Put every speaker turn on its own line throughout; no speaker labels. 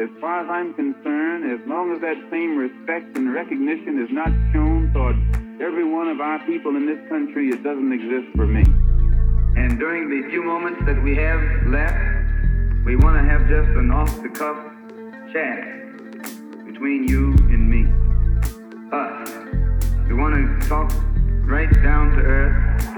as far as I'm concerned, as long as that same respect and recognition is not shown toward every one of our people in this country, it doesn't exist for me. And during the few moments that we have left, we want to have just an off the cuff chat between you and me. Us. We want to talk right down to earth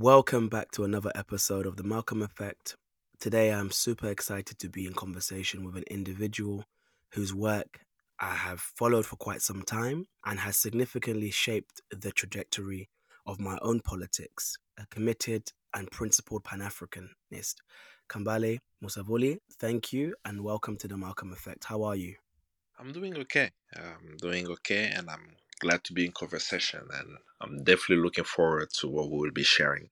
Welcome back to another episode of The Malcolm Effect. Today I'm super excited to be in conversation with an individual whose work I have followed for quite some time and has significantly shaped the trajectory of my own politics. A committed and principled Pan Africanist. Kambale Musavuli, thank you and welcome to The Malcolm Effect. How are you?
I'm doing okay. I'm doing okay, and I'm glad to be in conversation. And I'm definitely looking forward to what we will be sharing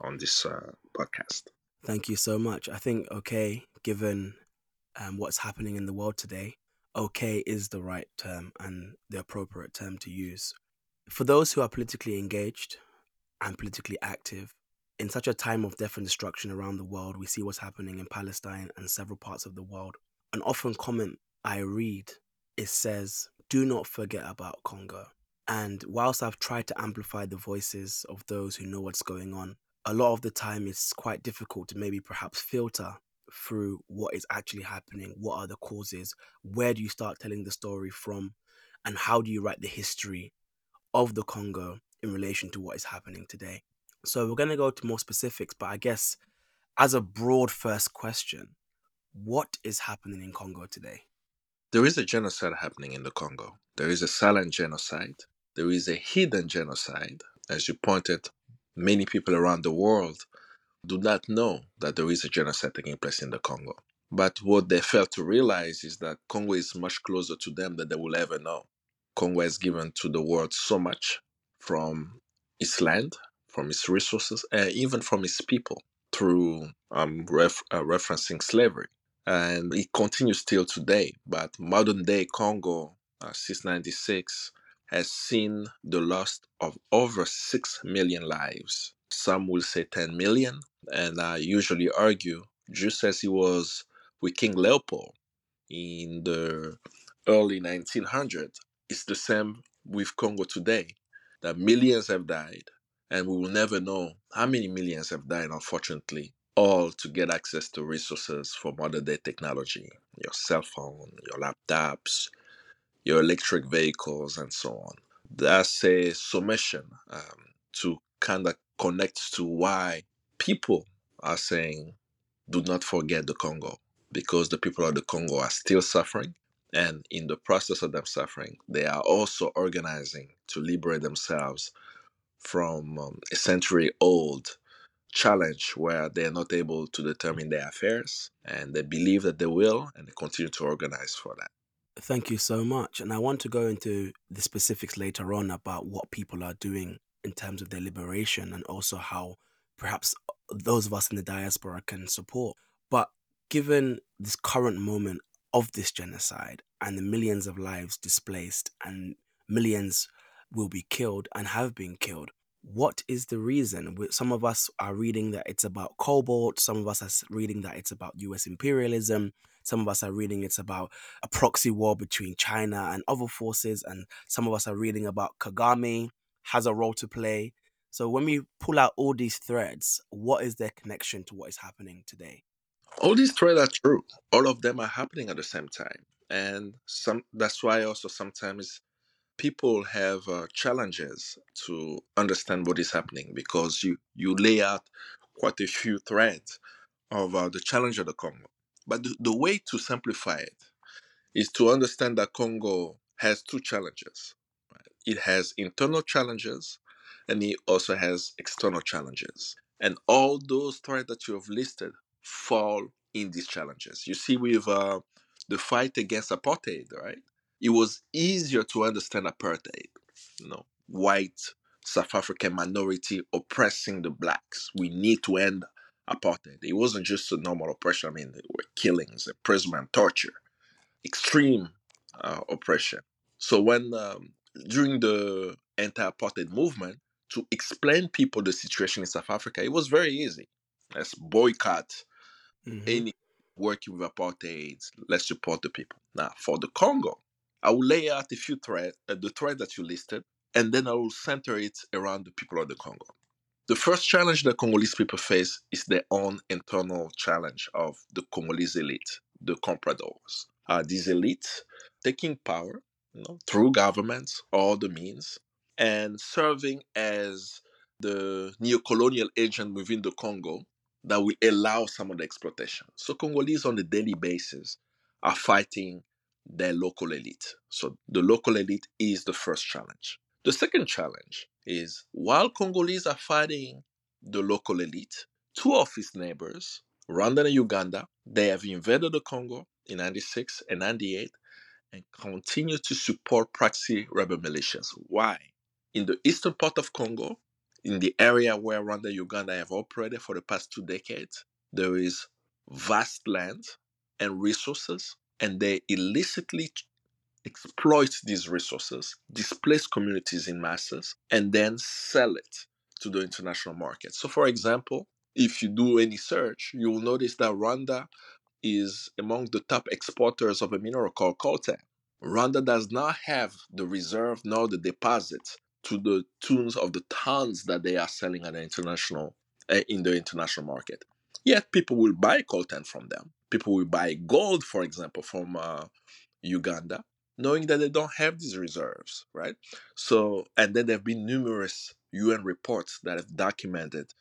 on this uh, podcast.
Thank you so much. I think okay, given um, what's happening in the world today, okay is the right term and the appropriate term to use. For those who are politically engaged and politically active, in such a time of death and destruction around the world, we see what's happening in Palestine and several parts of the world. An often comment I read, it says, do not forget about Congo. And whilst I've tried to amplify the voices of those who know what's going on, a lot of the time it's quite difficult to maybe perhaps filter through what is actually happening, what are the causes, where do you start telling the story from, and how do you write the history of the Congo in relation to what is happening today. So we're going to go to more specifics, but I guess as a broad first question, what is happening in Congo today?
There is a genocide happening in the Congo. There is a silent genocide. There is a hidden genocide. As you pointed, many people around the world do not know that there is a genocide taking place in the Congo. But what they fail to realize is that Congo is much closer to them than they will ever know. Congo has given to the world so much from its land, from its resources, and even from its people through um, ref- uh, referencing slavery and it continues till today. But modern day Congo, uh, since 96, has seen the loss of over 6 million lives. Some will say 10 million, and I usually argue, just as it was with King Leopold in the early 1900s, it's the same with Congo today, that millions have died, and we will never know how many millions have died, unfortunately, all to get access to resources for modern day technology your cell phone, your laptops, your electric vehicles, and so on. That's a summation um, to kind of connect to why people are saying, do not forget the Congo, because the people of the Congo are still suffering. And in the process of them suffering, they are also organizing to liberate themselves from um, a century old challenge where they're not able to determine their affairs and they believe that they will and they continue to organize for that.
Thank you so much. And I want to go into the specifics later on about what people are doing in terms of their liberation and also how perhaps those of us in the diaspora can support. But given this current moment of this genocide and the millions of lives displaced and millions will be killed and have been killed, what is the reason? Some of us are reading that it's about cobalt. Some of us are reading that it's about US imperialism. Some of us are reading it's about a proxy war between China and other forces. And some of us are reading about Kagame has a role to play. So when we pull out all these threads, what is their connection to what is happening today?
All these threads are true. All of them are happening at the same time. And some that's why also sometimes people have uh, challenges to understand what is happening because you you lay out quite a few threads of uh, the challenge of the Congo. But the, the way to simplify it is to understand that Congo has two challenges. It has internal challenges and it also has external challenges. And all those threats that you have listed fall in these challenges. You see, with uh, the fight against apartheid, right? It was easier to understand apartheid. You know, white South African minority oppressing the blacks. We need to end apartheid. It wasn't just a normal oppression. I mean, there were killings, imprisonment, torture, extreme uh, oppression. So when um, during the anti-apartheid movement, to explain people the situation in South Africa, it was very easy. Let's boycott
Mhm.
any working with apartheid. Let's support the people. Now, for the Congo, I will lay out a few threads, uh, the thread that you listed, and then I will center it around the people of the Congo. The first challenge that Congolese people face is their own internal challenge of the Congolese elite, the compradors. Uh, these elites taking power you know, through governments or the means and serving as the neo-colonial agent within the Congo that will allow some of the exploitation. So Congolese on a daily basis are fighting their local elite. So the local elite is the first challenge. The second challenge is while Congolese are fighting the local elite, two of its neighbors, Rwanda and Uganda, they have invaded the Congo in 96 and 98 and continue to support proxy rebel militias. Why? In the eastern part of Congo, in the area where Rwanda and Uganda have operated for the past two decades, there is vast land and resources, and they illicitly exploit these resources, displace communities in masses, and then sell it to the international market. So, for example, if you do any search, you will notice that Rwanda is among the top exporters of a mineral called coltan. Rwanda does not have the reserve nor the deposits to the tunes of the tons that they are selling at the international uh, in the international market. Yet people will buy coltan from them. People will buy gold, for example, from uh, Uganda, knowing that they don't have these reserves, right? So, and then there have been numerous UN reports that have documented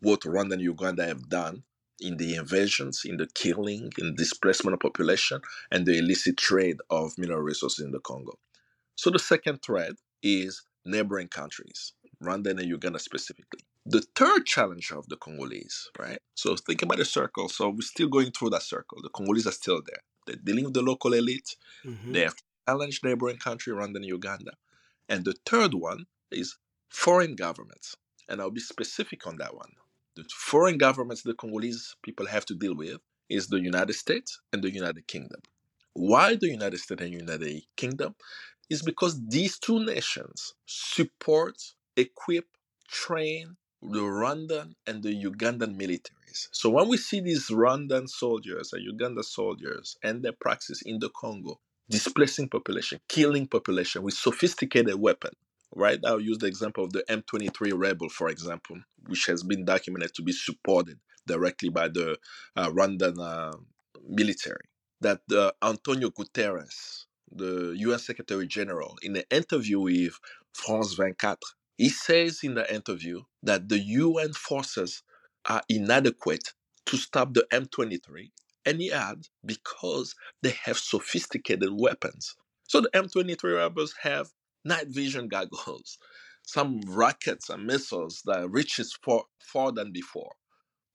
what Rwanda and Uganda have done in the invasions, in the killing, in displacement of population, and the illicit trade of mineral resources in the Congo. So the second thread is neighboring countries, Rwanda and Uganda specifically. The third challenge of the Congolese, right? So think about a circle. So we're still going through that circle. The Congolese are still there. They're dealing with the local elite.
Mhm.
They have challenged neighboring country, Rwanda and Uganda. And the third one is foreign governments. And I'll be specific on that one. The foreign governments the Congolese people have to deal with is the United States and the United Kingdom. Why the United States and the United Kingdom? Is because these two nations support, equip, train the Rwandan and the Ugandan militaries. So when we see these Rwandan soldiers and Uganda soldiers and their praxis in the Congo, displacing population, killing population with sophisticated weapon, right? I'll use the example of the M23 rebel, for example, which has been documented to be supported directly by the uh, Rwandan uh, military. That uh, Antonio Guterres, the UN Secretary General, in an interview with France 24, he says in the interview that the UN forces are inadequate to stop the M23, and he adds because they have sophisticated weapons. So the M23 rebels have night vision goggles, some rockets and missiles that reaches far, far than before.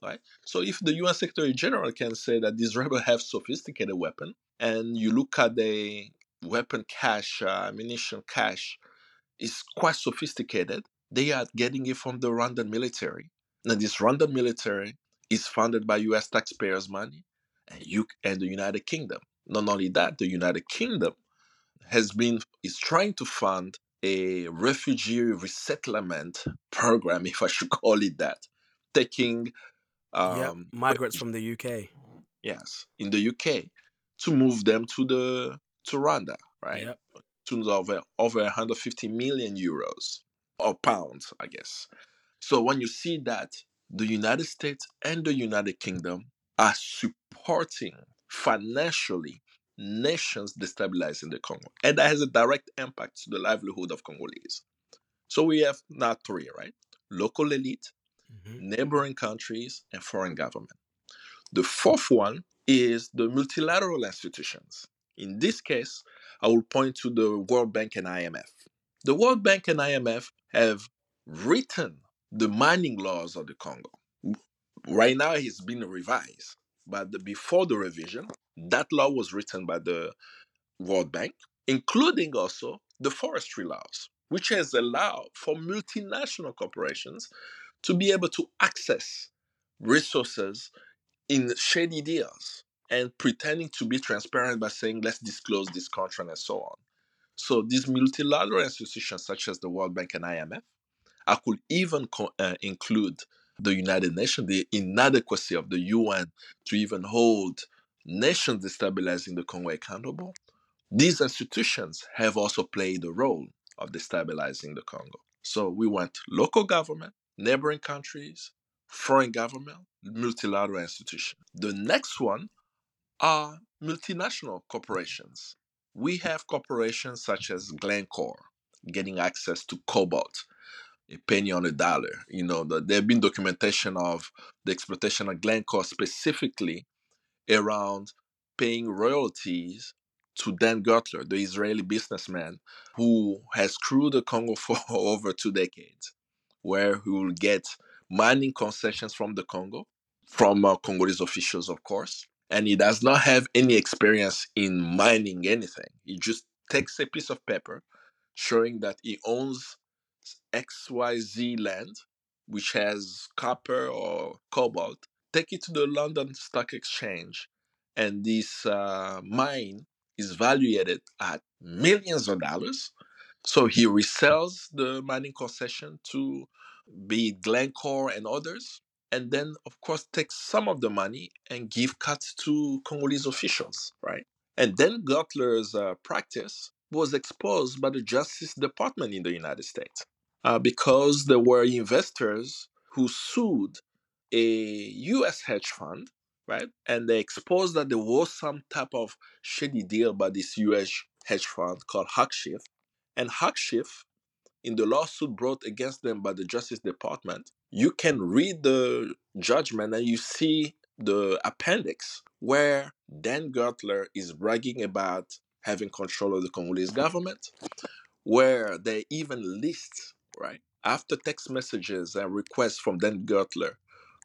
Right? So if the UN Secretary General can say that these rebels have sophisticated weapon, and you look at the weapon cache, uh, ammunition cache, is quite sophisticated. They are getting it from the Rwandan military. Now this Rwandan military is funded by US taxpayers' money and you and the United Kingdom. Not only that, the United Kingdom has been is trying to fund a refugee resettlement program, if I should call it that, taking um,
migrants from the UK.
yes in the UK to move them to the to Rwanda, right?
Yep.
To over over 150 million euros or pounds, I guess. So when you see that the United States and the United Kingdom are supporting financially nations destabilizing the Congo, and that has a direct impact to the livelihood of Congolese. So we have now three, right? Local elite,
Mhm.
neighboring countries, and foreign government. The fourth one is the multilateral institutions. In this case, I will point to the World Bank and IMF. The World Bank and IMF have written the mining laws of the Congo. Right now, it's been revised, but the, before the revision, that law was written by the World Bank, including also the forestry laws, which has allowed for multinational corporations to be able to access resources in shady deals and pretending to be transparent by saying, let's disclose this contract and so on. So these multilateral institutions, such as the World Bank and IMF, I could even co- uh, include the United Nations, the inadequacy of the UN to even hold nations destabilizing the Congo accountable. These institutions have also played a role of destabilizing the Congo. So we want local government, neighboring countries, foreign government, multilateral institutions. The next one are multinational corporations. We have corporations such as Glencore getting access to cobalt, a penny on a dollar. You know, the, there have been documentation of the exploitation of Glencore specifically around paying royalties to Dan Gertler, the Israeli businessman who has crewed the Congo for over two decades, where he will get mining concessions from the Congo, from uh, Congolese officials, of course. And he does not have any experience in mining anything. He just takes a piece of paper showing that he owns XYZ land, which has copper or cobalt, take it to the London Stock Exchange, and this uh, mine is valued at millions of dollars. So he resells the mining concession to be Glencore and others, and then of course take some of the money and give cuts to Congolese officials, right? And then Gertler's uh, practice was exposed by the Justice Department in the United States uh, because there were investors who sued a US hedge fund, right? And they exposed that there was some type of shady deal by this US hedge fund called Och-Ziff. And Och-Ziff, in the lawsuit brought against them by the Justice Department, you can read the judgment and you see the appendix where Dan Gertler is bragging about having control of the Congolese government, where they even list, right, after text messages and requests from Dan Gertler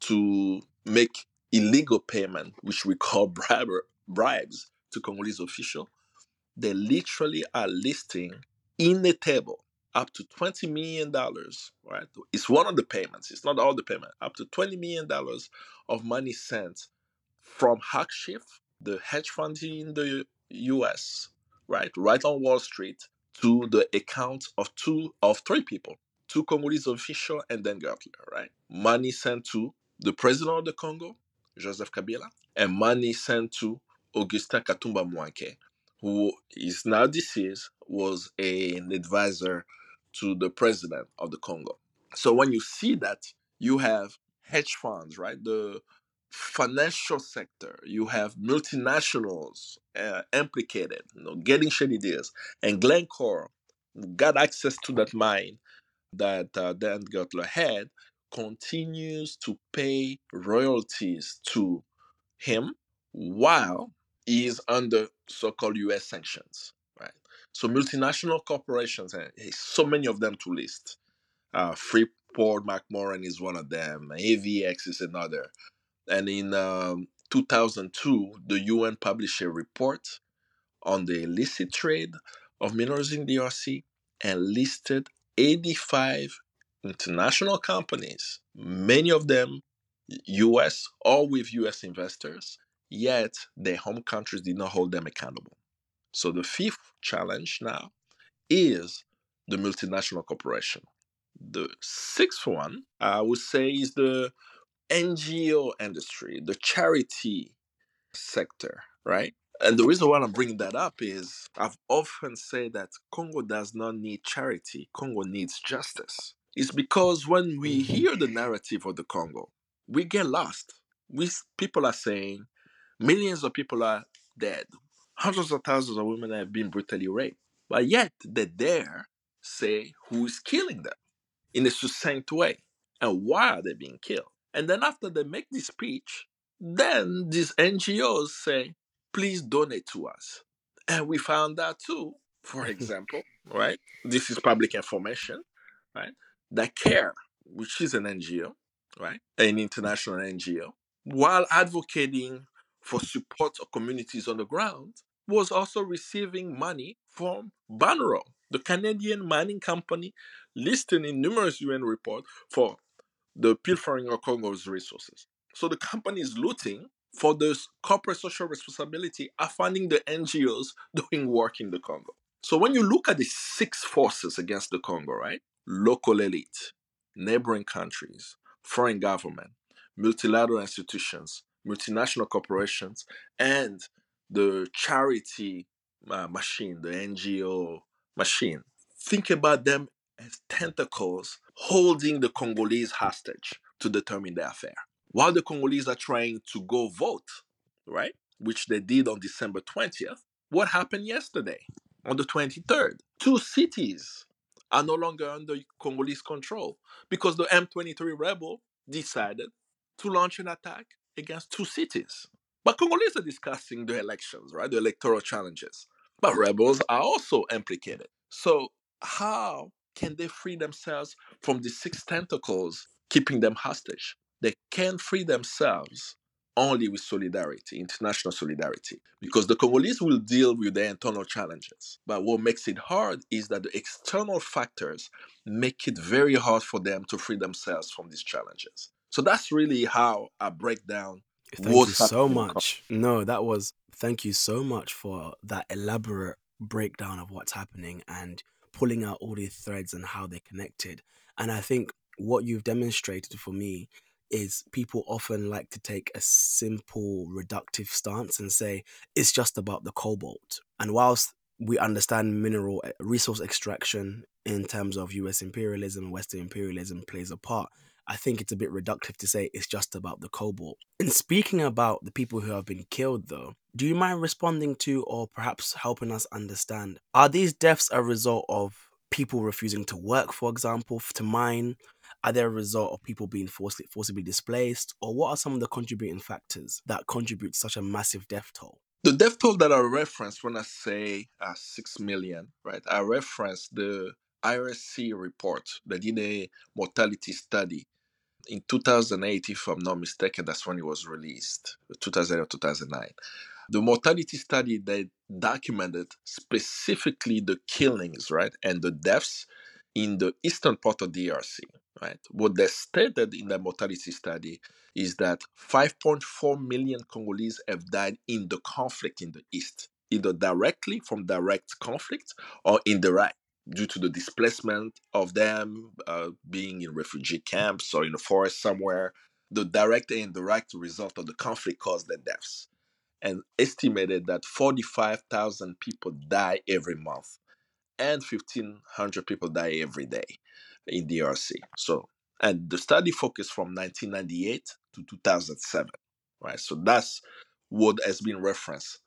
to make illegal payment, which we call briber, bribes to Congolese official, they literally are listing in the table up to $20 million, right? It's one of the payments, it's not all the payment, up to $20 million of money sent from Och-Ziff, the hedge fund in the US, right? Right on Wall Street to the account of two of three people, two Congolese officials and then Gertler, right? Money sent to the president of the Congo, Joseph Kabila, and money sent to Augustin Katumba Mwanke, who is now deceased, was an advisor to the president of the Congo. So when you see that, you have hedge funds, right? The financial sector, you have multinationals uh, implicated, you know, getting shady deals, and Glencore got access to that mine that uh, Dan Gertler had, continues to pay royalties to him while he is under so-called U.S. sanctions? So multinational corporations, and so many of them to list. Uh, Freeport McMoran is one of them. AVX is another. And in um, 2002, the UN published a report on the illicit trade of minerals in DRC and listed 85 international companies, many of them US or with US investors, yet their home countries did not hold them accountable. So the fifth challenge now is the multinational corporation. The sixth one, I would say, is the NGO industry, the charity sector, right? And the reason why I'm bringing that up is I've often said that Congo does not need charity, Congo needs justice. It's because when we hear the narrative of the Congo, we get lost. We people are saying millions of people are dead, hundreds of thousands of women have been brutally raped, but yet they dare say who is killing them in a succinct way and why are they being killed. And then after they make this speech, then these NGOs say, please donate to us. And we found out too, for example, right? This is public information, right? That CARE, which is an NGO, right? An international NGO, while advocating for support of communities on the ground, was also receiving money from Banro, the Canadian mining company listed in numerous UN reports for the pilfering of Congo's resources. So the company is looting for the corporate social responsibility are funding the NGOs doing work in the Congo. So when you look at the six forces against the Congo, right? Local elite, neighboring countries, foreign government, multilateral institutions, multinational corporations, and the charity uh, machine, the NGO machine. Think about them as tentacles holding the Congolese hostage to determine their affair. While the Congolese are trying to go vote, right, which they did on December 20th, what happened yesterday on the 23rd? Two cities are no longer under Congolese control because the M23 rebel decided to launch an attack against two cities. But Congolese are discussing the elections, right? The electoral challenges. But rebels are also implicated. So, how can they free themselves from the six tentacles keeping them hostage? They can free themselves only with solidarity, international solidarity, because the Congolese will deal with their internal challenges. But what makes it hard is that the external factors make it very hard for them to free themselves from these challenges. So that's really how I break down.
Thank you so much. No, that was thank you so much for that elaborate breakdown of what's happening and pulling out all these threads and how they're connected. And I think what you've demonstrated for me is people often like to take a simple reductive stance and say it's just about the cobalt. And whilst we understand mineral eh, resource extraction in terms of US imperialism and Western imperialism plays a part, I think it's a bit reductive to say it's just about the cobalt. And speaking about the people who have been killed, though, do you mind responding to or perhaps helping us understand are these deaths a result of people refusing to work, for example, to mine? Are they a result of people being forcibly, forcibly displaced? Or what are some of the contributing factors that contribute to such a massive death toll?
The death toll that I reference when I say uh, 6 million, right? I reference the IRSC report that did a mortality study in 2008, if I'm not mistaken, that's when it was released, 2008 or 2009. The mortality study that documented specifically the killings, right, and the deaths in the eastern part of DRC, right? What they stated in that mortality study is that 5.4 million Congolese have died in the conflict in the east, either directly from direct conflict or indirect due to the displacement of them uh, being in refugee camps or in the forest somewhere. The direct and indirect result of the conflict caused their deaths. And estimated that 45,000 people die every month and 1,500 people die every day in DRC. So, and the study focused from 1998 to 2007, right? So that's what has been referenced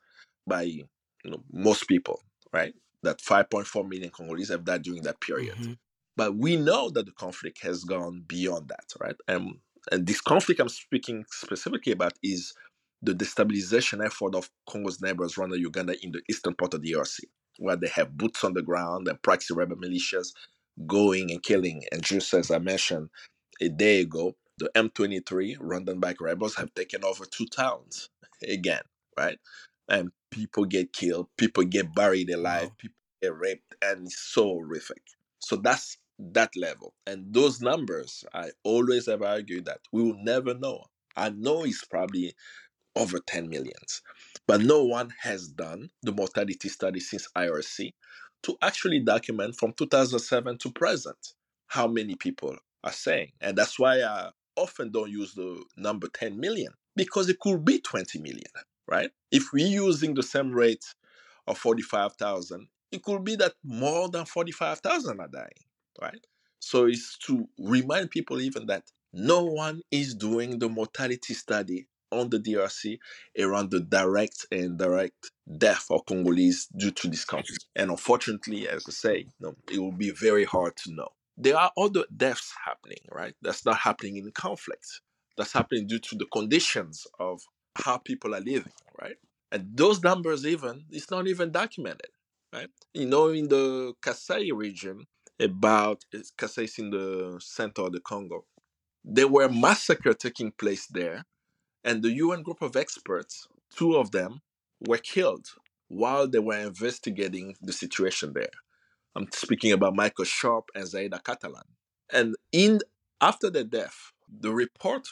by you know, most people, right? That 5.4 million Congolese have died during that period. Mm-hmm. But we know that the conflict has gone beyond that, right? And, and this conflict I'm speaking specifically about is the destabilization effort of Congo's neighbors, Rwanda, Uganda, in the eastern part of the DRC, where they have boots on the ground and proxy rebel militias going and killing. And just as I mentioned a day ago, the M23 Rwandan backed rebels have taken over two towns again, right? and people get killed, people get buried alive, wow. people get raped, and it's so horrific. So that's that level. And those numbers, I always have argued that we will never know. I know it's probably over 10 millions, but no one has done the mortality study since IRC to actually document from 2007 to present how many people are saying. And that's why I often don't use the number 10 million because it could be 20 million right? If we're using the same rate of 45,000, it could be that more than 45,000 are dying, right? So it's to remind people even that no one is doing the mortality study on the DRC around the direct and indirect death of Congolese due to this conflict. And unfortunately, as I say, know, it will be very hard to know. There are other deaths happening, right? That's not happening in conflict. That's happening due to the conditions of how people are living, right? And those numbers even it's not even documented, right? You know, in the Kasai region, about Kasai is in the center of the Congo, there were massacres taking place there, and the UN group of experts, two of them, were killed while they were investigating the situation there. I'm speaking about Michael Sharp and Zaida Catalan. And in after their death, the report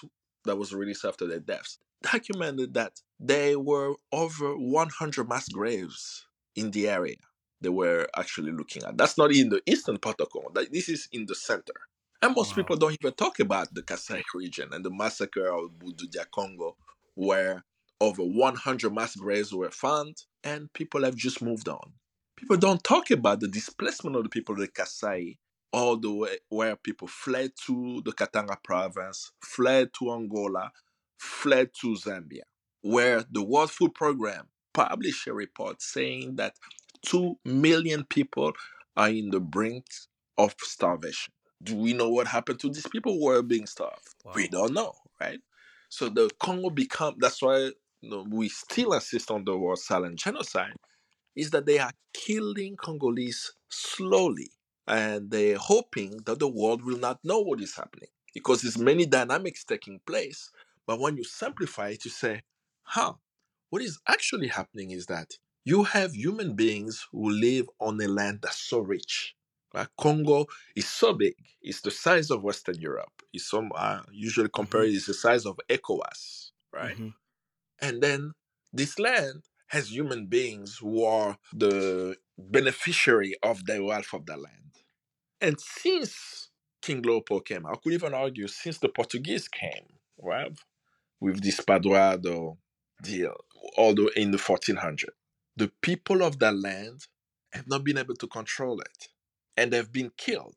that was released after their deaths documented that there were over 100 mass graves in the area they were actually looking at. That's not in the eastern part of Congo. This is in the center. And most
Wow.
people don't even talk about the Kasai region and the massacre of Bundu dia Kongo, where over 100 mass graves were found and people have just moved on. People don't talk about the displacement of the people of the Kasai, all the way where people fled to the Katanga province, fled to Angola, fled to Zambia, where the World Food Program published a report saying that 2 million people are in the brink of starvation. Do we know what happened to these people who are being starved?
Wow.
We don't know, right? So the Congo become that's why you know, we still insist on the word silent genocide, is that they are killing Congolese slowly. And they're hoping that the world will not know what is happening. Because there's many dynamics taking place. But when you simplify it, you say, huh, what is actually happening is that you have human beings who live on a land that's so rich. Right? Congo is so big; it's the size of Western Europe. It's some uh, usually compare it's the size of ECOWAS, right?
Mhm.
And then this land has human beings who are the beneficiary of the wealth of the land. And since King Leopold came, I could even argue since the Portuguese came, right, with this Padroado deal, although in the 1400, the people of that land have not been able to control it. And they've been killed.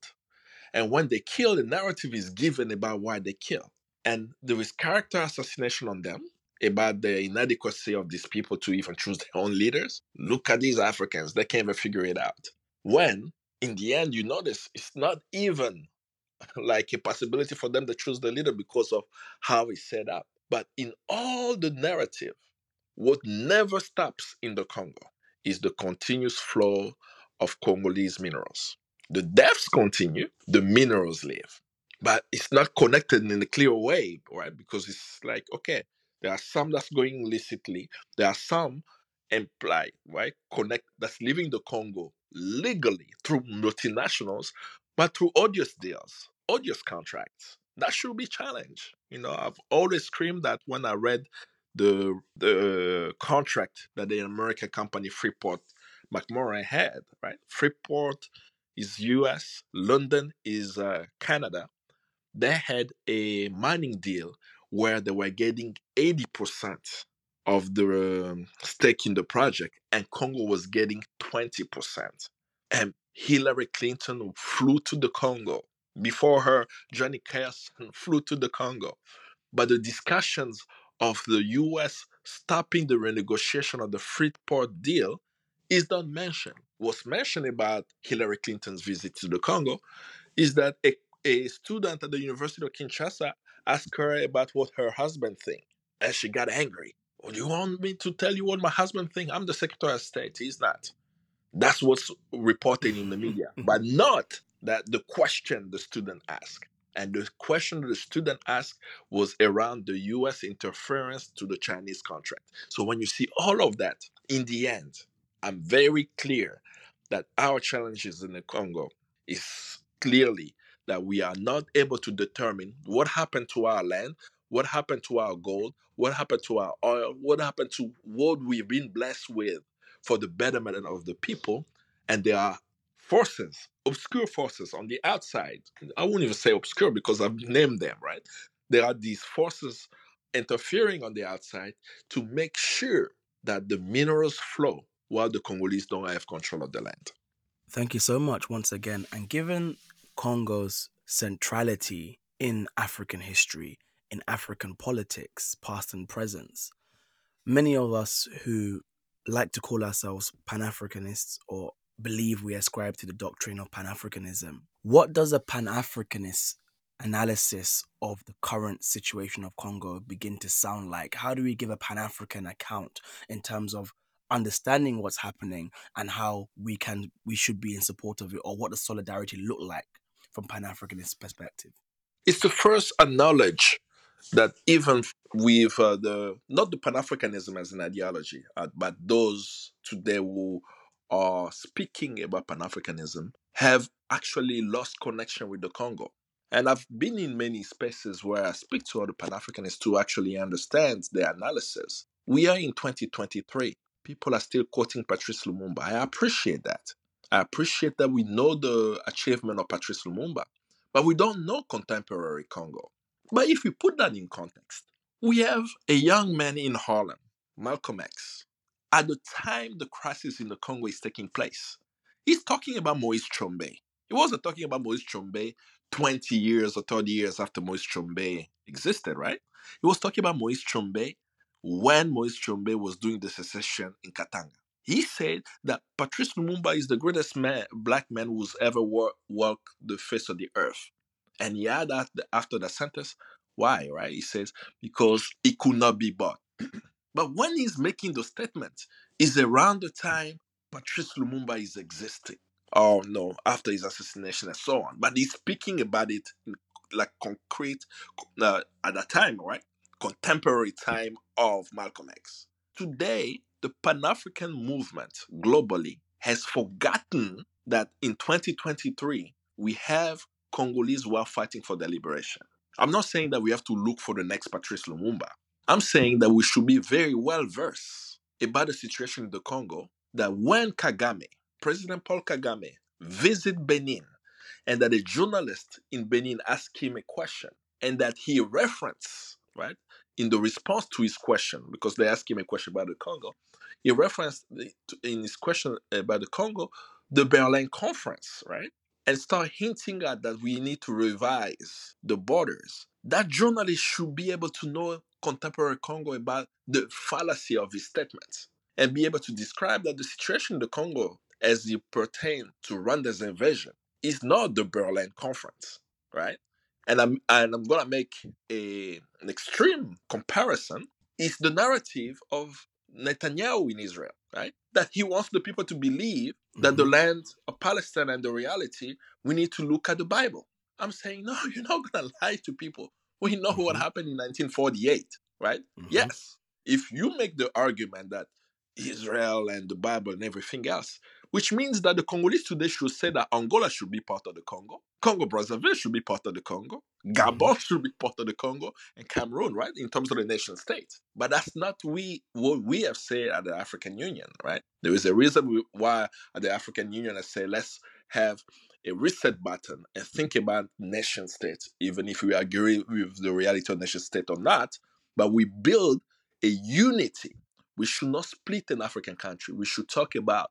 And when they kill, the narrative is given about why they kill. And there is character assassination on them about the inadequacy of these people to even choose their own leaders. Look at these Africans, they can't even figure it out. When, in the end, you notice it's not even like a possibility for them to choose the leader because of how it's set up. But in all the narrative, what never stops in the Congo is the continuous flow of Congolese minerals. The deaths continue, the minerals live. But it's not connected in a clear way, right? Because it's like, okay, there are some that's going illicitly, there are some implied, right? Connect that's leaving the Congo legally through multinationals, but through odious deals, odious contracts. That should be challenged. You know, I've always screamed that when I read the the contract that the American company Freeport McMoran had, right? Freeport is US, Lundin is uh, Canada. They had a mining deal where they were getting 80% of the um, stake in the project, and Congo was getting 20%. And Hillary Clinton flew to the Congo. Before her, Johnnie Carson flew to the Congo. But the discussions of the US stopping the renegotiation of the Freeport deal is not mentioned. What's mentioned about Hillary Clinton's visit to the Congo is that a, a student at the University of Kinshasa asked her about what her husband thinks, and she got angry. Oh, you want me to tell you what my husband thinks? I'm the Secretary of State. He's not. That's what's reported in the media, but not that the question the student asked. And the question the student asked was around the US interference to the Chinese contract. So when you see all of that, in the end, I'm very clear that our challenges in the Congo is clearly that we are not able to determine what happened to our land, what happened to our gold, what happened to our oil, what happened to what we've been blessed with for the betterment of the people. And there are forces, obscure forces on the outside. I won't even say obscure because I've named them, right? There are these forces interfering on the outside to make sure that the minerals flow while the Congolese don't have control of the land.
Thank you so much once again. And given Congo's centrality in African history, in African politics, past and present, many of us who like to call ourselves Pan Africanists or believe we ascribe to the doctrine of Pan Africanism, what does a Pan Africanist analysis of the current situation of Congo begin to sound like? How do we give a Pan African account in terms of understanding what's happening and how we can we should be in support of it or what does solidarity look like from pan-africanist perspective
It's to first acknowledge that even with uh, the not the Pan Africanism as an ideology, uh, but those today who are speaking about Pan Africanism have actually lost connection with the Congo. And I've been in many spaces where I speak to other Pan Africanists to actually understand their analysis. We are in 2023. People are still quoting Patrice Lumumba. I appreciate that. I appreciate that we know the achievement of Patrice Lumumba. but we don't know contemporary Congo. But if we put that in context, we have a young man in Harlem, Malcolm X. At the time the crisis in the Congo is taking place, he's talking about Moise Tshombe. He wasn't talking about Moise Tshombe 20 years or 30 years after Moise Tshombe existed, right? He was talking about Moise Tshombe when Moise Tshombe was doing the secession in Katanga. He said that Patrice Lumumba is the greatest man, black man who's ever walked the face of the earth. And he had that after that sentence, why, right? He says, because it could not be bought. But when he's making those statements, is around the time Patrice Lumumba is existing. Oh no, after his assassination and so on. But he's speaking about it in like concrete uh, at that time, right? Contemporary time of Malcolm X. Today, the Pan African movement globally has forgotten that in 2023 we have Congolese who are fighting for their liberation. I'm not saying that we have to look for the next Patrice Lumumba. I'm saying that we should be very well versed about the situation in the Congo. That when Kagame, President Paul Kagame, visit Benin, and that a journalist in Benin asked him a question, and that he referenced, right, in the response to his question, because they asked him a question about the Congo, he referenced in his question about the Congo the Berlin Conference, right? and start hinting at that we need to revise the borders, that journalist should be able to know contemporary Congo about the fallacy of his statements and be able to describe that the situation in the Congo as it pertains to Rwanda's invasion is not the Berlin Conference, right? And I'm and I'm gonna make a, an extreme comparison. Is the narrative of Netanyahu in Israel, right? That he wants the people to believe that mm-hmm. the land of Palestine and the reality, we need to look at the Bible. I'm saying, no, you're not going to lie to people. We know mm-hmm. what happened in 1948, right? Mm-hmm. Yes. If you make the argument that Israel and the Bible and everything else, which means that the Congolese today should say that Angola should be part of the Congo, Congo Brazzaville should be part of the Congo, Gabon mm-hmm. should be part of the Congo, and Cameroon, right, in terms of the nation state. But that's not we what we have said at the African Union, right? There is a reason why at the African Union I say let's have a reset button and think about nation states, even if we agree with the reality of nation state or not. But we build a unity we should not split an African country. We should talk about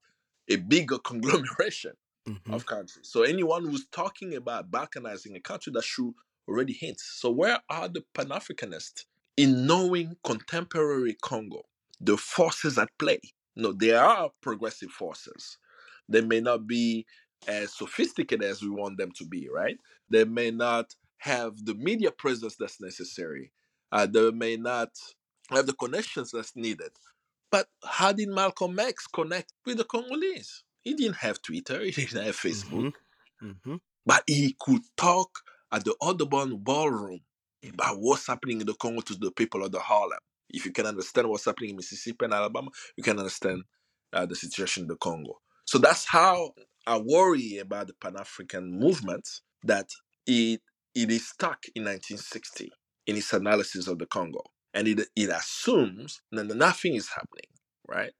a bigger conglomeration mm-hmm. of countries. So anyone who's talking about balkanizing a country that should already hint. So where are the Pan Africanists in knowing contemporary Congo, the forces at play? No, there are progressive forces. They may not be as sophisticated as we want them to be, right? They may not have the media presence that's necessary. Uh, they may not have the connections that's needed. But how did Malcolm X connect with the Congolese? He didn't have Twitter, he didn't have Facebook, mm-hmm. Mm-hmm. but he could talk at the Audubon Ballroom about what's happening in the Congo to the people of the Harlem. If you can understand what's happening in Mississippi and Alabama, you can understand uh, the situation in the Congo. So that's how I worry about the Pan African movement that it it is stuck in 1960 in its analysis of the Congo and it, it assumes that nothing is happening, right?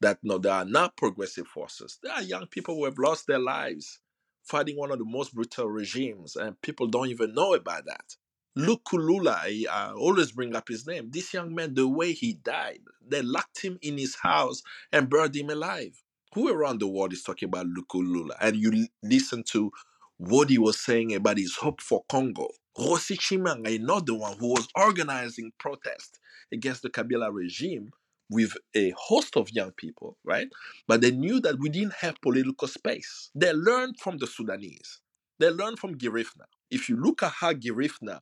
That no, there are not progressive forces. There are young people who have lost their lives fighting one of the most brutal regimes, and people don't even know about that. Luc Nkulula, I, I always bring up his name. This young man, the way he died, they locked him in his house and burned him alive. Who around the world is talking about Luc Nkulula? And you listen to what he was saying about his hope for Congo Rossy Tshimanga, another one who was organizing protests against the Kabila regime with a host of young people, right? But they knew that we didn't have political space. They learned from the Sudanese. They learned from Girifna. If you look at how Girifna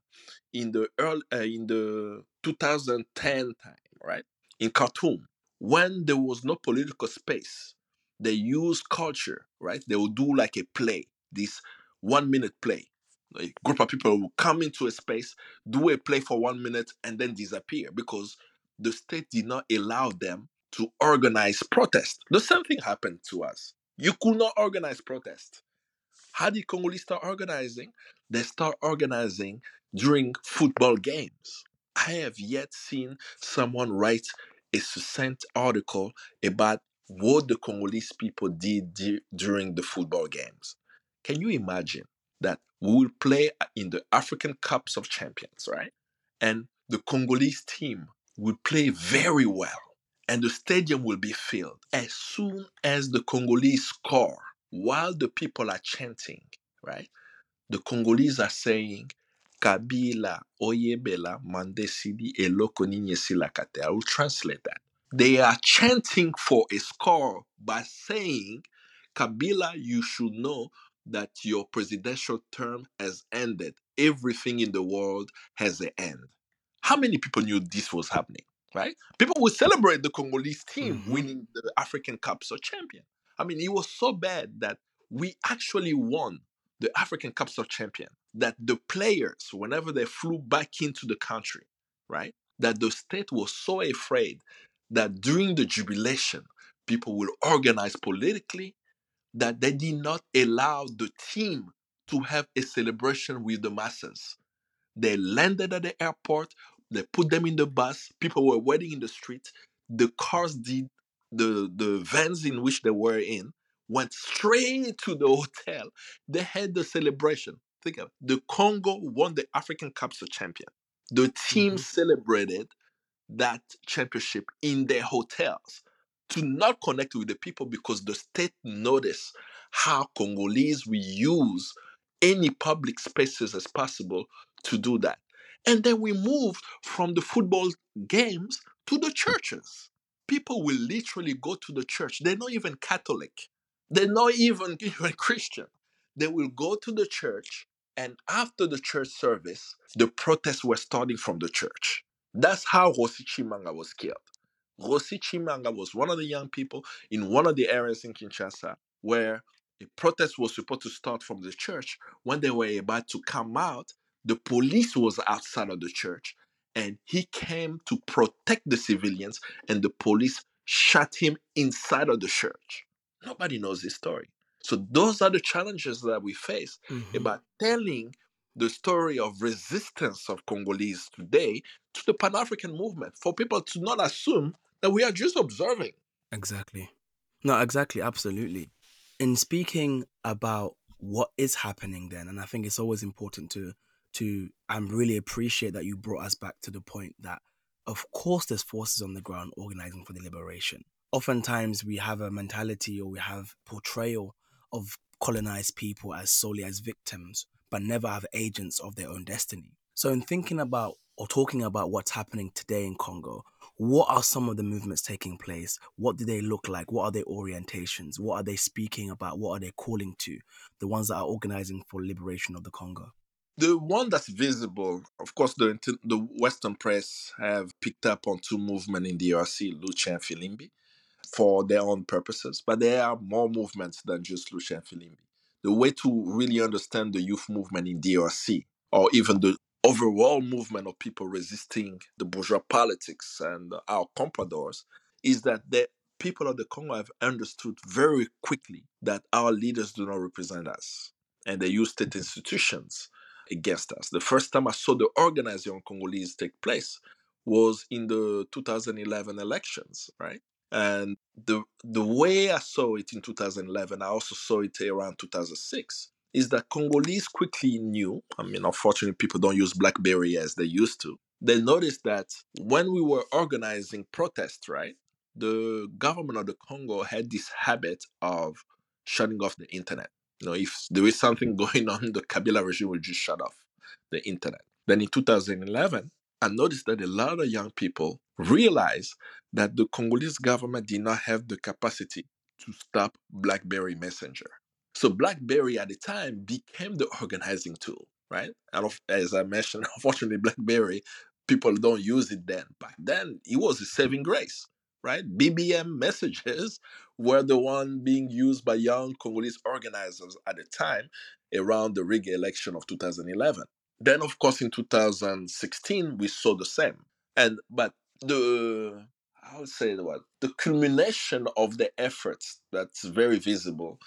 in the early, uh, in the 2010 time, right, in Khartoum, when there was no political space, they used culture, right? They will do like a play, this one minute play a group of people will come into a space, do a play for one minute, and then disappear because the state did not allow them to organize protest. The same thing happened to us. You could not organize protest. How did Congolese start organizing? They start organizing during football games. I have yet seen someone write a succinct article about what the Congolese people did during the football games. Can you imagine? that we will play in the African Cups of Champions, right? And the Congolese team will play very well and the stadium will be filled as soon as the Congolese score while the people are chanting, right? The Congolese are saying, Kabila, Oyebela, Mandesidi, Eloko Silakate. I will translate that. They are chanting for a score by saying, Kabila, you should know that your presidential term has ended. Everything in the world has an end. How many people knew this was happening? Right? People would celebrate the Congolese team
Mhm.
winning the African Cups of Champion. I mean, it was so bad that we actually won the African Cups of Champion. That the players, whenever they flew back into the country, right, that the state was so afraid that during the jubilation, people will organize politically that they did not allow the team to have a celebration with the masses. They landed at the airport, they put them in the bus, people were waiting in the street. The cars did the the vans in which they were in went straight to the hotel. They had the celebration. Think of it. The Congo won the African Cups of Champion. The team
Mhm.
celebrated that championship in their hotels to not connect with the people because the state noticed how Congolese we use any public spaces as possible to do that. And then we moved from the football games to the churches. People will literally go to the church. They're not even Catholic. They're not even, even Christian. They will go to the church, and after the church service, the protests were starting from the church. That's how Rossy Tshimanga was killed. Rossy Tshimanga was one of the young people in one of the areas in Kinshasa where a protest was supposed to start from the church. When they were about to come out, the police was outside of the church and he came to protect the civilians and the police shot him inside of the church. Nobody knows this story. So those are the challenges that we face
Mhm.
about telling the story of resistance of Congolese today to the Pan African movement for people to not assume that we are just observing.
Exactly. No, exactly, absolutely. In speaking about what is happening then, and I think it's always important to to and really appreciate that you brought us back to the point that of course there's forces on the ground organizing for the liberation. Oftentimes we have a mentality or we have portrayal of colonized people as solely as victims, but never have agents of their own destiny. So in thinking about or talking about what's happening today in Congo, what are some of the movements taking place? What do they look like? What are their orientations? What are they speaking about? What are they calling to? The ones that are organizing for liberation of the Congo.
The one that's visible, of course, the the Western press have picked up on two movements in DRC, Lucha and Filimbi, for their own purposes. But there are more movements than just Lucha and Filimbi. The way to really understand the youth movement in DRC, or even the overall movement of people resisting the bourgeois politics and our compradors, is that the people of the Congo have understood very quickly that our leaders do not represent us, and they use state institutions against us. The first time I saw the organizing on Congolese take place was in the 2011 elections, right? And the the way I saw it in 2011, I also saw it around 2006, is that Congolese quickly knew. I mean, unfortunately, people don't use BlackBerry as they used to. They noticed that when we were organizing protests, right, the government of the Congo had this habit of shutting off the internet. You know, if there is something going on, the Kabila regime will just shut off the internet. Then in 2011, I noticed that a lot of young people realized that the Congolese government did not have the capacity to stop BlackBerry Messenger. So BlackBerry at the time became the organizing tool, right? And as I mentioned, unfortunately, BlackBerry people don't use it then. Back then, it was a saving grace, right? BBM messages were the one being used by young Congolese organizers at the time around the Riga election of 2011. Then, of course, in 2016, we saw the same. And but the I would say what the culmination of the efforts that's very visible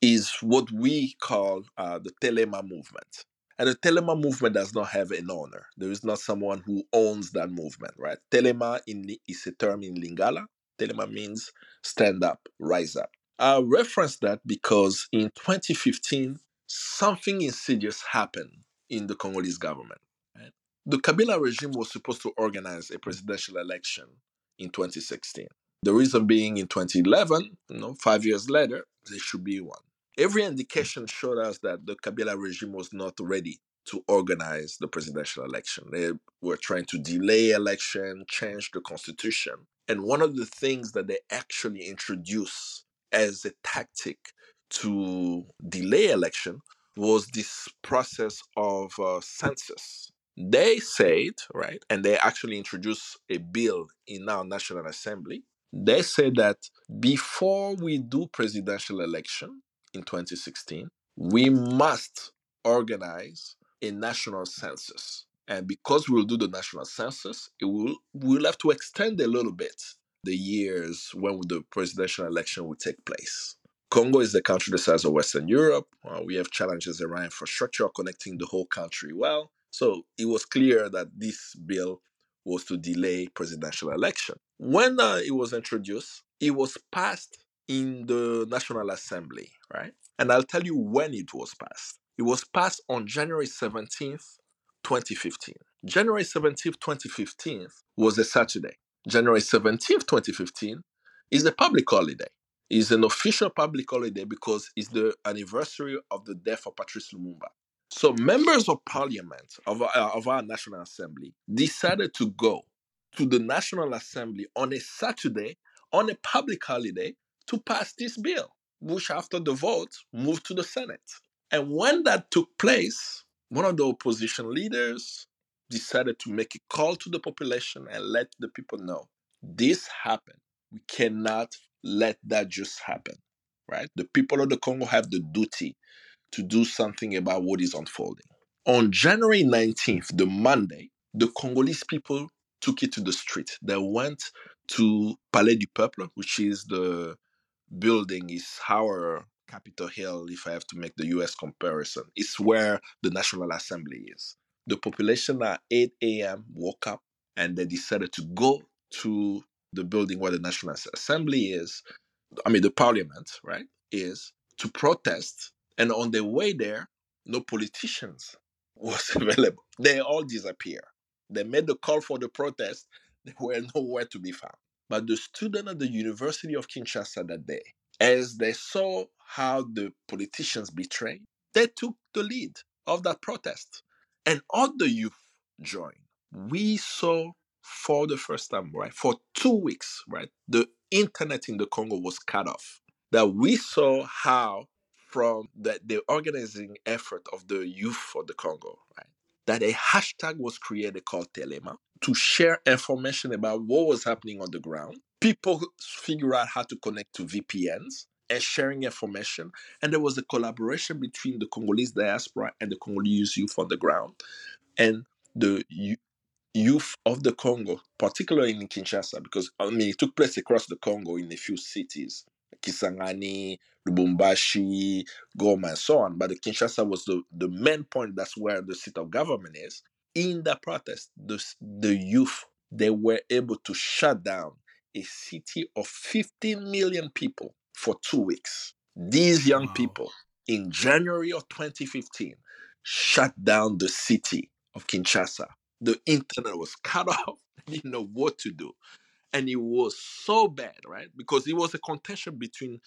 is what we call uh, the Telema movement. And the Telema movement does not have an owner. There is not someone who owns that movement, right? Telema in, is a term in Lingala. Telema means stand up, rise up. I reference that because in 2015, something insidious happened in the Congolese government. Right? The Kabila regime was supposed to organize a presidential election in 2016. The reason being in 2011, you know, five years later, there should be one. Every indication showed us that the Kabila regime was not ready to organize the presidential election. They were trying to delay election, change the constitution. And one of the things that they actually introduced as a tactic to delay election was this process of uh, census. They said, right, and they actually introduced a bill in our National Assembly. They said that before we do presidential election in 2016, we must organize a national census. And because we'll do the national census, it will we'll have to extend a little bit the years when the presidential election will take place. Congo is the country the size of Western Europe. Uh, we have challenges around infrastructure connecting the whole country well. So it was clear that this bill was to delay presidential election. When uh, it was introduced, it was passed in the National Assembly, right? And I'll tell you when it was passed. It was passed on January 17th, 2015. January 17th, 2015 was a Saturday. January 17th, 2015 is a public holiday. It's an official public holiday because it's the anniversary of the death of Patrice Lumumba. So members of parliament of our, of our National Assembly decided to go to the National Assembly on a Saturday on a public holiday to pass this bill, which after the vote moved to the Senate. And when that took place, one of the opposition leaders decided to make a call to the population and let the people know this happened. We cannot let that just happen, right? The people of the Congo have the duty to do something about what is unfolding. On January 19th, the Monday, the Congolese people took it to the street. They went to Palais du Peuple, which is the building, is our Capitol Hill, if I have to make the US comparison. It's where the National Assembly is. The population at 8 a.m. woke up and they decided to go to the building where the National Assembly is, I mean, the parliament, right, is to protest. And on the way there, no politicians was available. They all disappear. They made the call for the protest. They were nowhere to be found. But the student at the University of Kinshasa that day, as they saw how the politicians betrayed, they took the lead of that protest. And all the youth joined. We saw for the first time, right, for two weeks, right, the internet in the Congo was cut off. That we saw how from the, the organizing effort of the youth of the Congo, right, that a hashtag was created called Telema to share information about what was happening on the ground. People figure out how to connect to VPNs and sharing information. And there was a collaboration between the Congolese diaspora and the Congolese youth on the ground. And the youth of the Congo, particularly in Kinshasa, because I mean it took place across the Congo in a few cities, Kisangani, Lubumbashi, Goma, and so on. But the Kinshasa was the, the main point. That's where the seat of government is. In the protest, the, the youth they were able to shut down a city of 15 million people for two weeks. These young
Wow.
people in January of 2015 shut down the city of Kinshasa. The internet was cut off. They didn't know what to do. And it was so bad, right? Because it was a contention between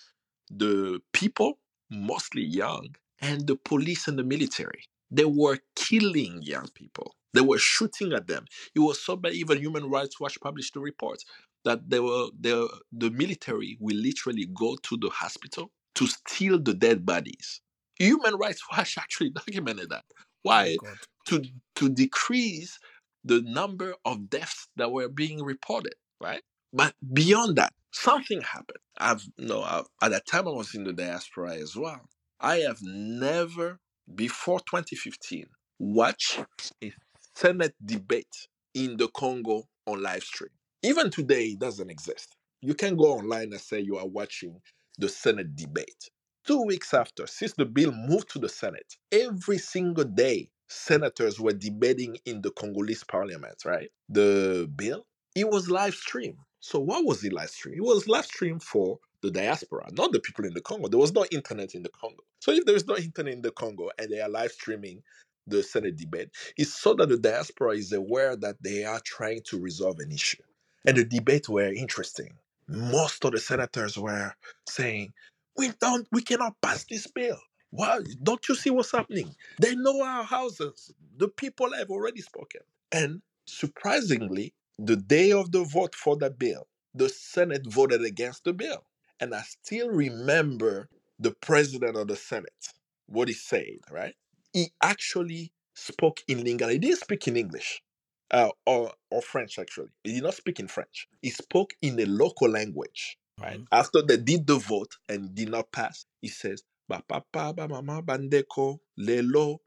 the people, mostly young, and the police and the military. They were killing young people. They were shooting at them. It was so bad. Even Human Rights Watch published a report that they were the the military will literally go to the hospital to steal the dead bodies. Human Rights Watch actually documented that.
Oh
Why?
God.
To to decrease the number of deaths that were being reported, right? But beyond that, something happened. I've no I- at that time I was in the diaspora as well. I have never before 2015 watched a Senate debate in the Congo on live stream. Even today, it doesn't exist. You can go online and say you are watching the Senate debate. Two weeks after, since the bill moved to the Senate, every single day, senators were debating in the Congolese parliament, right? The bill, it was live streamed. So, what was it live stream? It was live stream for the the diaspora, not the people in the Congo. There was no internet in the Congo. So if there is no internet in the Congo and they are live streaming the Senate debate, it's so that the diaspora is aware that they are trying to resolve an issue. And the debates were interesting. Most of the senators were saying, "We don't, we cannot pass this bill. Why? Don't you see what's happening? They know our houses. The people have already spoken." And surprisingly, the day of the vote for that bill, the Senate voted against the bill. And I still remember the president of the Senate, what he said, right? He actually spoke in Lingala. He didn't speak in English uh, or, or French, actually. He did not speak in French. He spoke in a local language, right?
Mhm.
After they did the vote and did not pass, he says, Ba papa, ba mama, bandeko, lelo,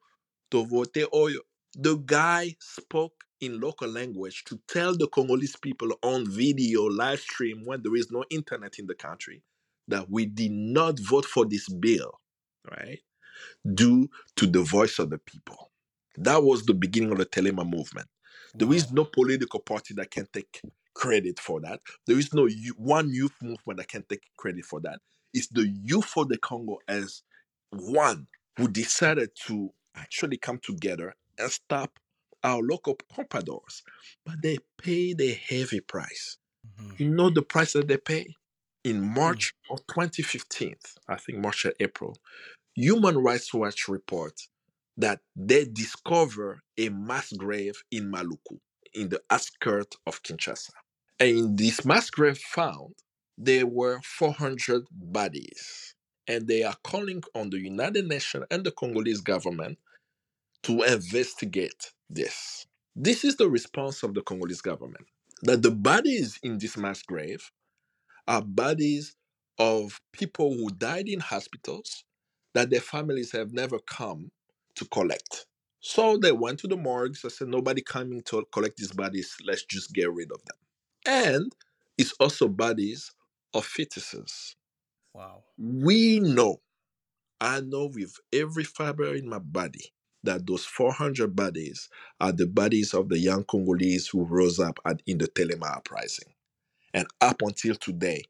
to vote oyo. The guy spoke in local language to tell the Congolese people on video, live stream, when there is no internet in the country, that we did not vote for this bill, right? Due to the voice of the people. That was the beginning of the Telema movement. There is no political party that can take credit for that. There is no one youth movement that can take credit for that. It's the youth of the Congo as one who decided to actually come together and stop our local compradors. But they paid a heavy price.
Mhm.
You know the price that they pay? In March of 2015, I think March or April, Human Rights Watch report that they discover a mass grave in Maluku, in the outskirts of Kinshasa. And in this mass grave found, there were 400 bodies. And they are calling on the United Nations and the Congolese government to investigate this. This is the response of the Congolese government that the bodies in this mass grave are bodies of people who died in hospitals that their families have never come to collect. So they went to the morgues and said, Nobody coming to collect these bodies, let's just get rid of them. And it's also bodies of fetuses.
Wow.
We know, I know with every fiber in my body, that those 400 bodies are the bodies of the young Congolese who rose up at, in the Telema uprising. And up until today,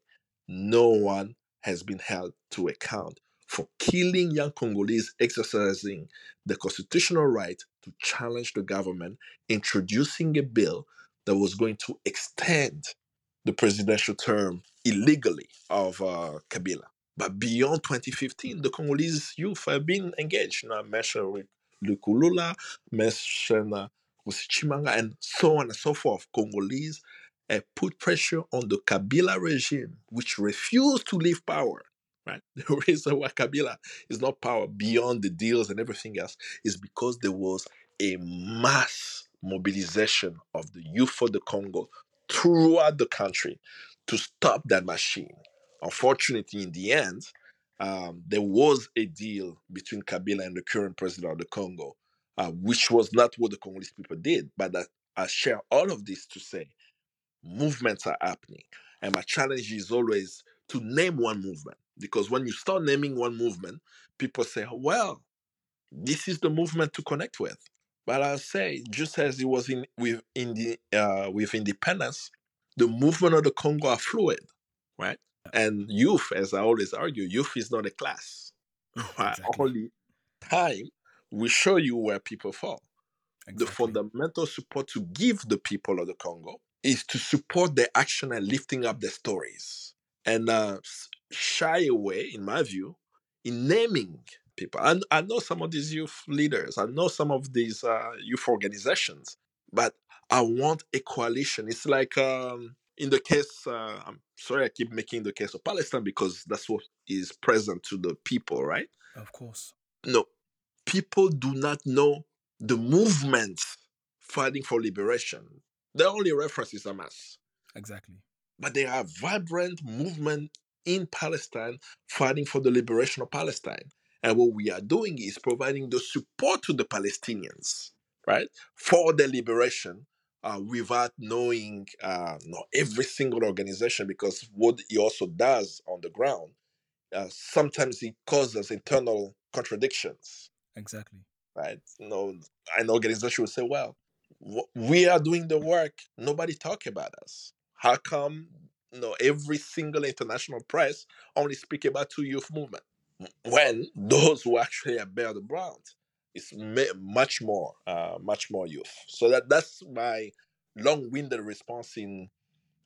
no one has been held to account for killing young Congolese exercising the constitutional right to challenge the government, introducing a bill that was going to extend the presidential term illegally of uh, Kabila. But beyond 2015, the Congolese youth have been engaged. You know, I mentioned Luc Nkulula, mentioned uh, and so on and so forth. Congolese uh, put pressure on the Kabila regime, which refused to leave power. Right? The reason why Kabila is not power beyond the deals and everything else is because there was a mass mobilization of the youth for the Congo throughout the country to stop that machine. Unfortunately, in the end, um, there was a deal between Kabila and the current president of the Congo, uh, which was not what the Congolese people did. But I, I share all of this to say movements are happening. And my challenge is always to name one movement. Because when you start naming one movement, people say, well, this is the movement to connect with. But I'll say, just as it was in with in the uh, with independence, the movement of the Congo are fluid, right? And youth, as I always argue, youth is not a class. Right?
Exactly.
Only time will show you where people fall. The fundamental support to give the people of the Congo is to support their action and lifting up their stories and uh, shy away, in my view, in naming people. I, I know some of these youth leaders, I know some of these uh, youth organizations, but I want a coalition. It's like um, in the case, uh, I'm sorry, I keep making the case of Palestine because that's what is present to the people, right?
Of course.
No, people do not know the movement fighting for liberation. The only reference is Hamas,
Exactly.
but there are vibrant movement in Palestine fighting for the liberation of Palestine. And what we are doing is providing the support to the Palestinians, right, for their liberation uh, without knowing uh, not every single organization, because what he also does on the ground, uh, sometimes it causes internal contradictions
Exactly.
right? You know, an organization would say, "Well, we are doing the work. Nobody talk about us. How come you know, every single international press only speak about two youth movement when those who actually bear the brunt is much more, uh, much more youth. So that that's my long-winded response in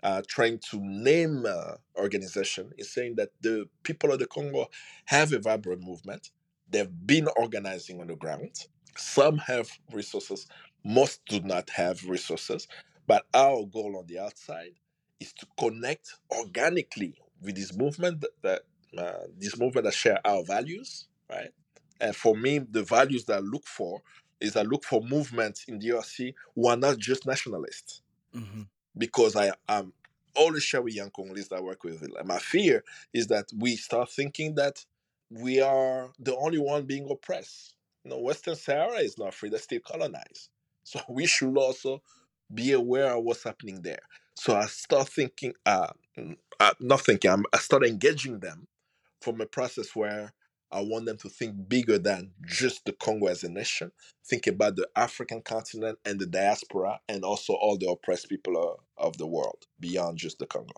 uh, trying to name uh, organization is saying that the people of the Congo have a vibrant movement. They've been organizing on the ground. Some have resources, most do not have resources. But our goal on the outside is to connect organically with this movement that, that uh, this movement that share our values, right? And for me, the values that I look for is I look for movements in the DRC who are not just nationalists. Mm-hmm. Because I am always share with young Congolese that I work with. Like my fear is that we start thinking that we are the only one being oppressed. You know, Western Sahara is not free; they're still colonized. So we should also be aware of what's happening there. So I start thinking, uh, uh not thinking, I'm, I start engaging them from a process where I want them to think bigger than just the Congo as a nation. Think about the African continent and the diaspora, and also all the oppressed people of the world beyond just the Congo.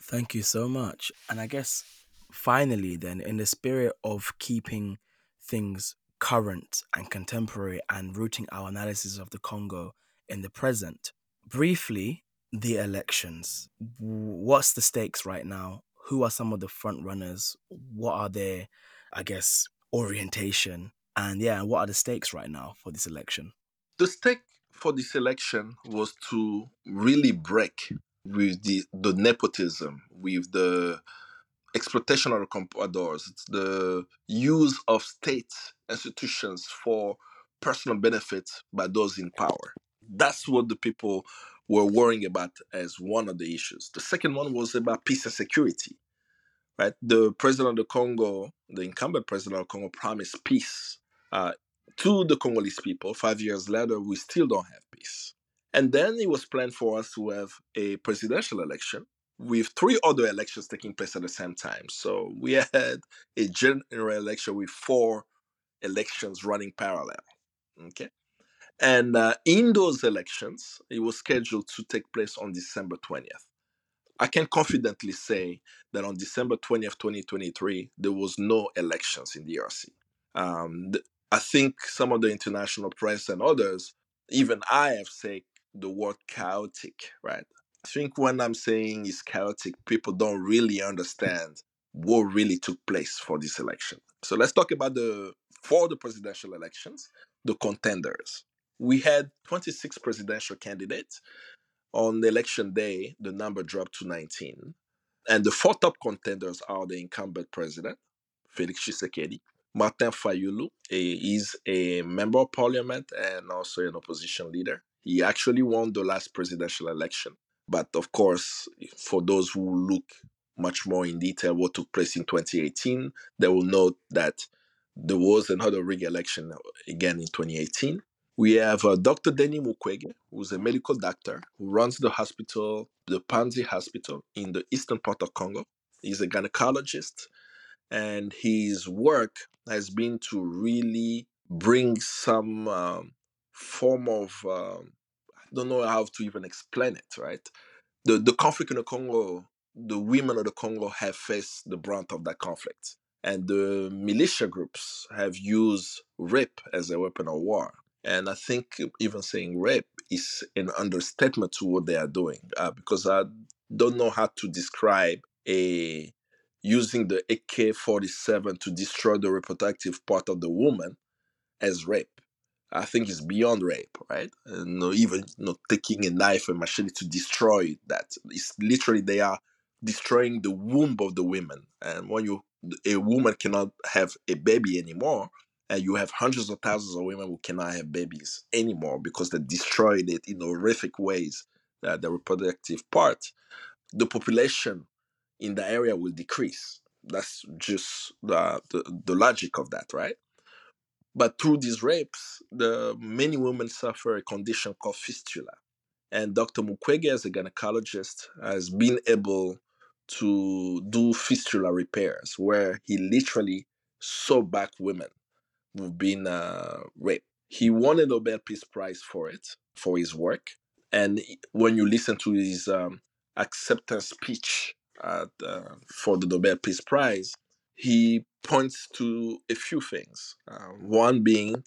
Thank you so much. And I guess finally, then, in the spirit of keeping things current and contemporary and rooting our analysis of the Congo in the present, briefly, the elections. What's the stakes right now? Who are some of the front runners? What are their I guess, orientation. And yeah, what are the stakes right now for this election?
The stake for this election was to really break with the, the nepotism, with the exploitation of compradors, the use of state institutions for personal benefit by those in power. That's what the people were worrying about as one of the issues. The second one was about peace and security right? The president of the Congo, the incumbent president of Congo, promised peace uh, to the Congolese people. Five years later, we still don't have peace. And then it was planned for us to have a presidential election with three other elections taking place at the same time. So we had a general election with four elections running parallel. Okay. And uh, in those elections, it was scheduled to take place on December 20th. I can confidently say that on December 20th, 2023, there was no elections in DRC. Um, I think some of the international press and others, even I have said the word chaotic, right? I think when I'm saying it's chaotic, people don't really understand what really took place for this election. So let's talk about the for the presidential elections, the contenders. We had 26 presidential candidates on election day, the number dropped to 19. And the four top contenders are the incumbent president, Felix Tshisekedi, Martin Fayulu He is a member of parliament and also an opposition leader. He actually won the last presidential election. But of course, for those who look much more in detail what took place in 2018, they will note that there was another rig election again in 2018. We have uh, Dr. Denis Mukwege, who's a medical doctor who runs the hospital, the Panzi Hospital in the eastern part of Congo. He's a gynecologist, and his work has been to really bring some um, form of um, I don't know how to even explain it. Right, the the conflict in the Congo, the women of the Congo have faced the brunt of that conflict, and the militia groups have used rape as a weapon of war and I think even saying rape is an understatement to what they are doing uh, because I don't know how to describe a using the AK 47 to destroy the reproductive part of the woman as rape. I think it's beyond rape, right? And even know, taking a knife and machete to destroy that. It's literally they are destroying the womb of the women. And when you a woman cannot have a baby anymore, and you have hundreds of thousands of women who cannot have babies anymore because they destroyed it in horrific ways, uh, the reproductive part, the population in the area will decrease. That's just the, the, the logic of that, right? But through these rapes, the many women suffer a condition called fistula. And Dr. Mukwege, as a gynecologist, has been able to do fistula repairs where he literally sew back women who've been uh, raped. He won a Nobel Peace Prize for it, for his work. And when you listen to his um, acceptance speech at, uh, for the Nobel Peace Prize, he points to a few things. Uh, one being,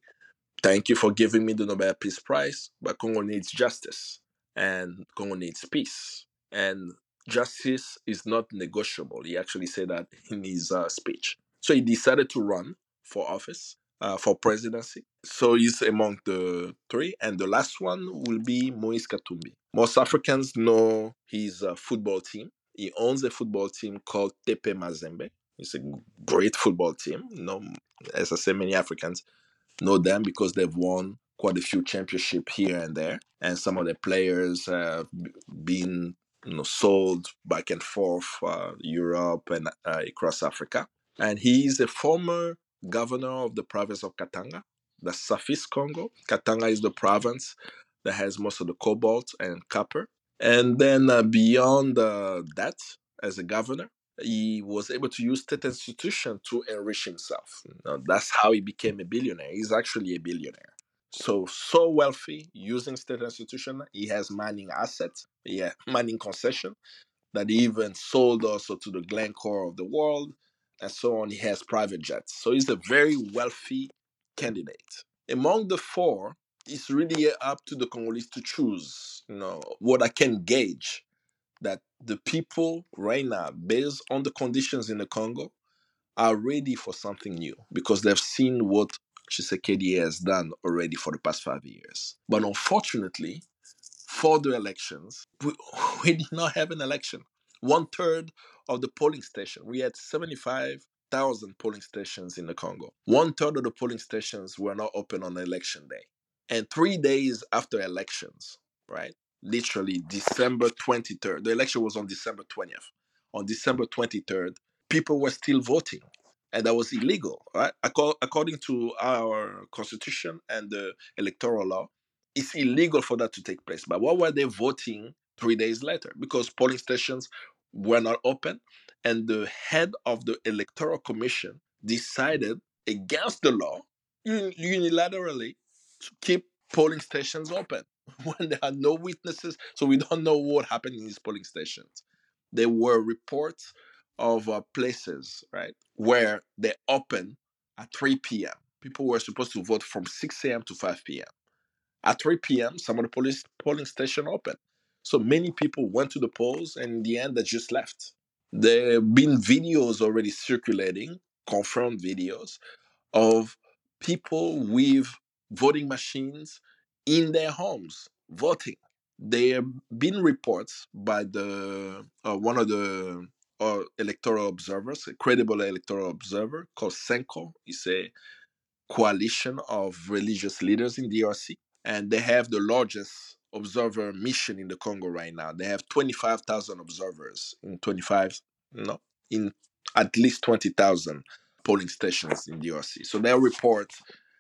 thank you for giving me the Nobel Peace Prize, but Congo needs justice and Congo needs peace. And justice is not negotiable. He actually said that in his uh, speech. So he decided to run for office, uh, for presidency. So he's among the three. And the last one will be Moise Katumbi. Most Africans know his uh, football team. He owns a football team called TP Mazembe. It's a great football team. You know, as I say, many Africans know them because they've won quite a few championships here and there. And some of the players have been you know, sold back and forth uh, Europe and uh, across Africa. And he is a former governor of the province of Katanga, the Southeast Congo. Katanga is the province that has most of the cobalt and copper. And then uh, beyond uh, that, as a governor, he was able to use state institution to enrich himself. Know, that's how he became a billionaire. He's actually a billionaire. So so wealthy using state institution. He has mining assets, yeah, mining concession that he even sold also to the Glencore of the world, and so on. He has private jets. So he's a very wealthy candidate. Among the four, it's really up to the Congolese to choose. You know what I can gauge that the people right now, based on the conditions in the Congo, are ready for something new because they've seen what Tshisekedi has done already for the past five years. But unfortunately, for the elections, we, we did not have an election. One third of the polling station, we had 75,000 polling stations in the Congo. One third of the polling stations were not open on election day. And three days after elections, right? Literally December 23rd, the election was on December 20th. On December 23rd, people were still voting and that was illegal right according to our constitution and the electoral law it's illegal for that to take place but what were they voting three days later because polling stations were not open and the head of the electoral commission decided against the law unilaterally to keep polling stations open when there are no witnesses so we don't know what happened in these polling stations there were reports of uh, places, right, where they open at 3 p.m. People were supposed to vote from 6 a.m. to 5 p.m. At 3 p.m., some of the police polling station open. So many people went to the polls, and in the end, they just left. There have been videos already circulating, confirmed videos, of people with voting machines in their homes voting. There have been reports by the uh, one of the or electoral observers, a credible electoral observer called CENCO. It's a coalition of religious leaders in DRC, and they have the largest observer mission in the Congo right now. They have 25,000 observers in 25, no, in at least 20,000 polling stations in DRC. So their report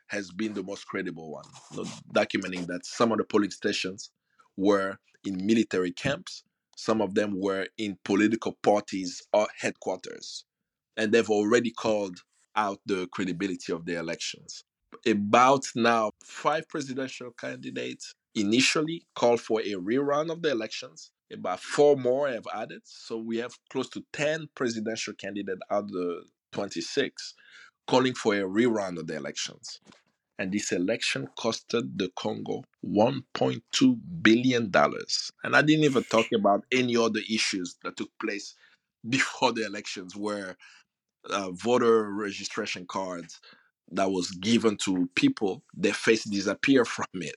has been the most credible one, you know, documenting that some of the polling stations were in military camps some of them were in political parties or headquarters. And they've already called out the credibility of the elections. About now, five presidential candidates initially called for a rerun of the elections. About four more have added. So we have close to 10 presidential candidates out of the 26 calling for a rerun of the elections and this election costed the Congo 1.2 billion dollars. And I didn't even talk about any other issues that took place before the elections, where uh, voter registration cards that was given to people, their face disappear from it,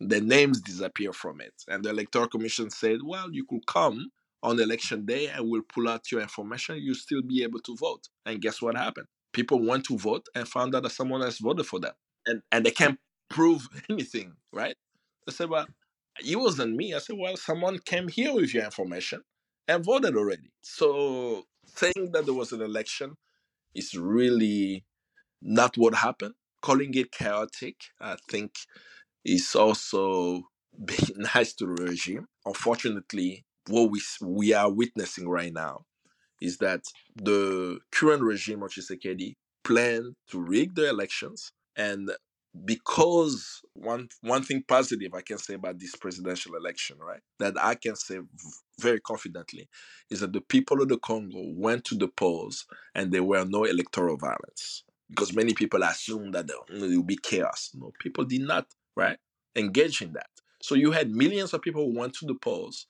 their names disappear from it, and the electoral commission said, "Well, you could come." On election day, and we'll pull out your information. You'll still be able to vote. And guess what happened? People went to vote and found out that someone else voted for them and and they can't prove anything, right? They said, well, it wasn't me. I said, well, someone came here with your information and voted already. So saying that there was an election is really not what happened. Calling it chaotic, I think, is also being nice to the regime. Unfortunately, what we we are witnessing right now is that the current regime of Tshisekedi plan to rig the elections and because one one thing positive I can say about this presidential election, right, that I can say very confidently, is that the people of the Congo went to the polls and there were no electoral violence. Because many people assumed that there will be chaos. No, people did not, right, engage in that. So you had millions of people who went to the polls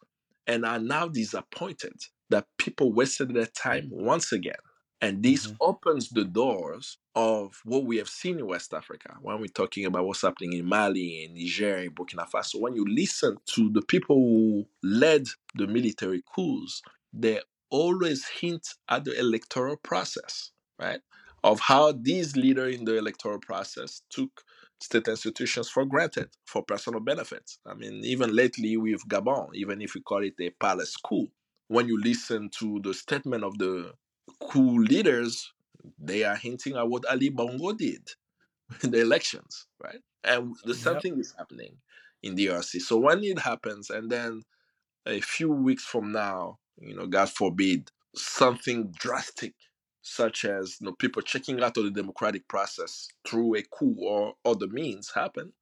and are now disappointed that people wasted their time once again. And this
Mhm.
opens the doors of what we have seen in West Africa when we're talking about what's happening in Mali, in Niger, in Burkina Faso. When you listen to the people who led the military coups, they always hint at the electoral process, right? Of how these leaders in the electoral process took state institutions for granted for personal benefits. I mean, even lately with Gabon, even if we call it a palace coup, when you listen to the statement of the coup leaders, they are hinting at what Ali Bongo did in the elections, right? And the same
Yep.
thing is happening in DRC. So when it happens, and then a few weeks from now, you know, God forbid, something drastic, such as you know, people checking out of the democratic process through a coup or other means happen,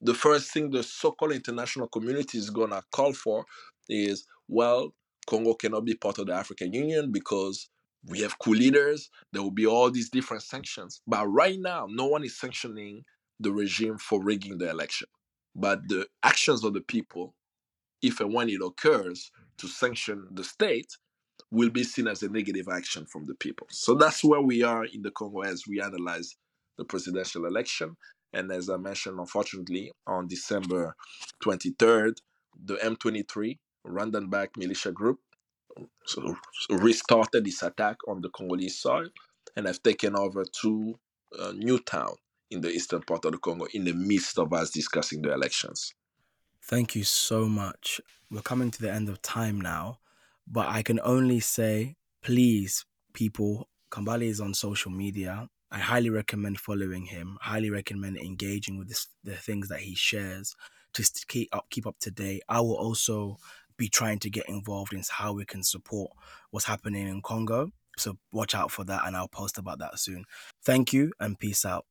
the first thing the so-called international community is gonna call for is, well, Congo cannot be part of the African Union because we have coup leaders. There will be all these different sanctions. But right now, no one is sanctioning the regime for rigging the election. But the actions of the people, if and when it occurs to sanction the state, will be seen as a negative action from the people. So that's where we are in the Congo as we analyze the presidential election. And as I mentioned, unfortunately, on December 23rd, the M23, Rwandan backed militia group, so, restarted its attack on the Congolese soil and have taken over two uh, Newtown in the eastern part of the Congo in the midst of us discussing the elections.
Thank you so much. We're coming to the end of time now, but I can only say, please, people, Kambale is on social media. I highly recommend following him. Highly recommend engaging with this, the things that he shares to keep up keep up to date. I will also be trying to get involved in how we can support what's happening in Congo. So watch out for that, and I'll post about that soon. Thank you, and peace out.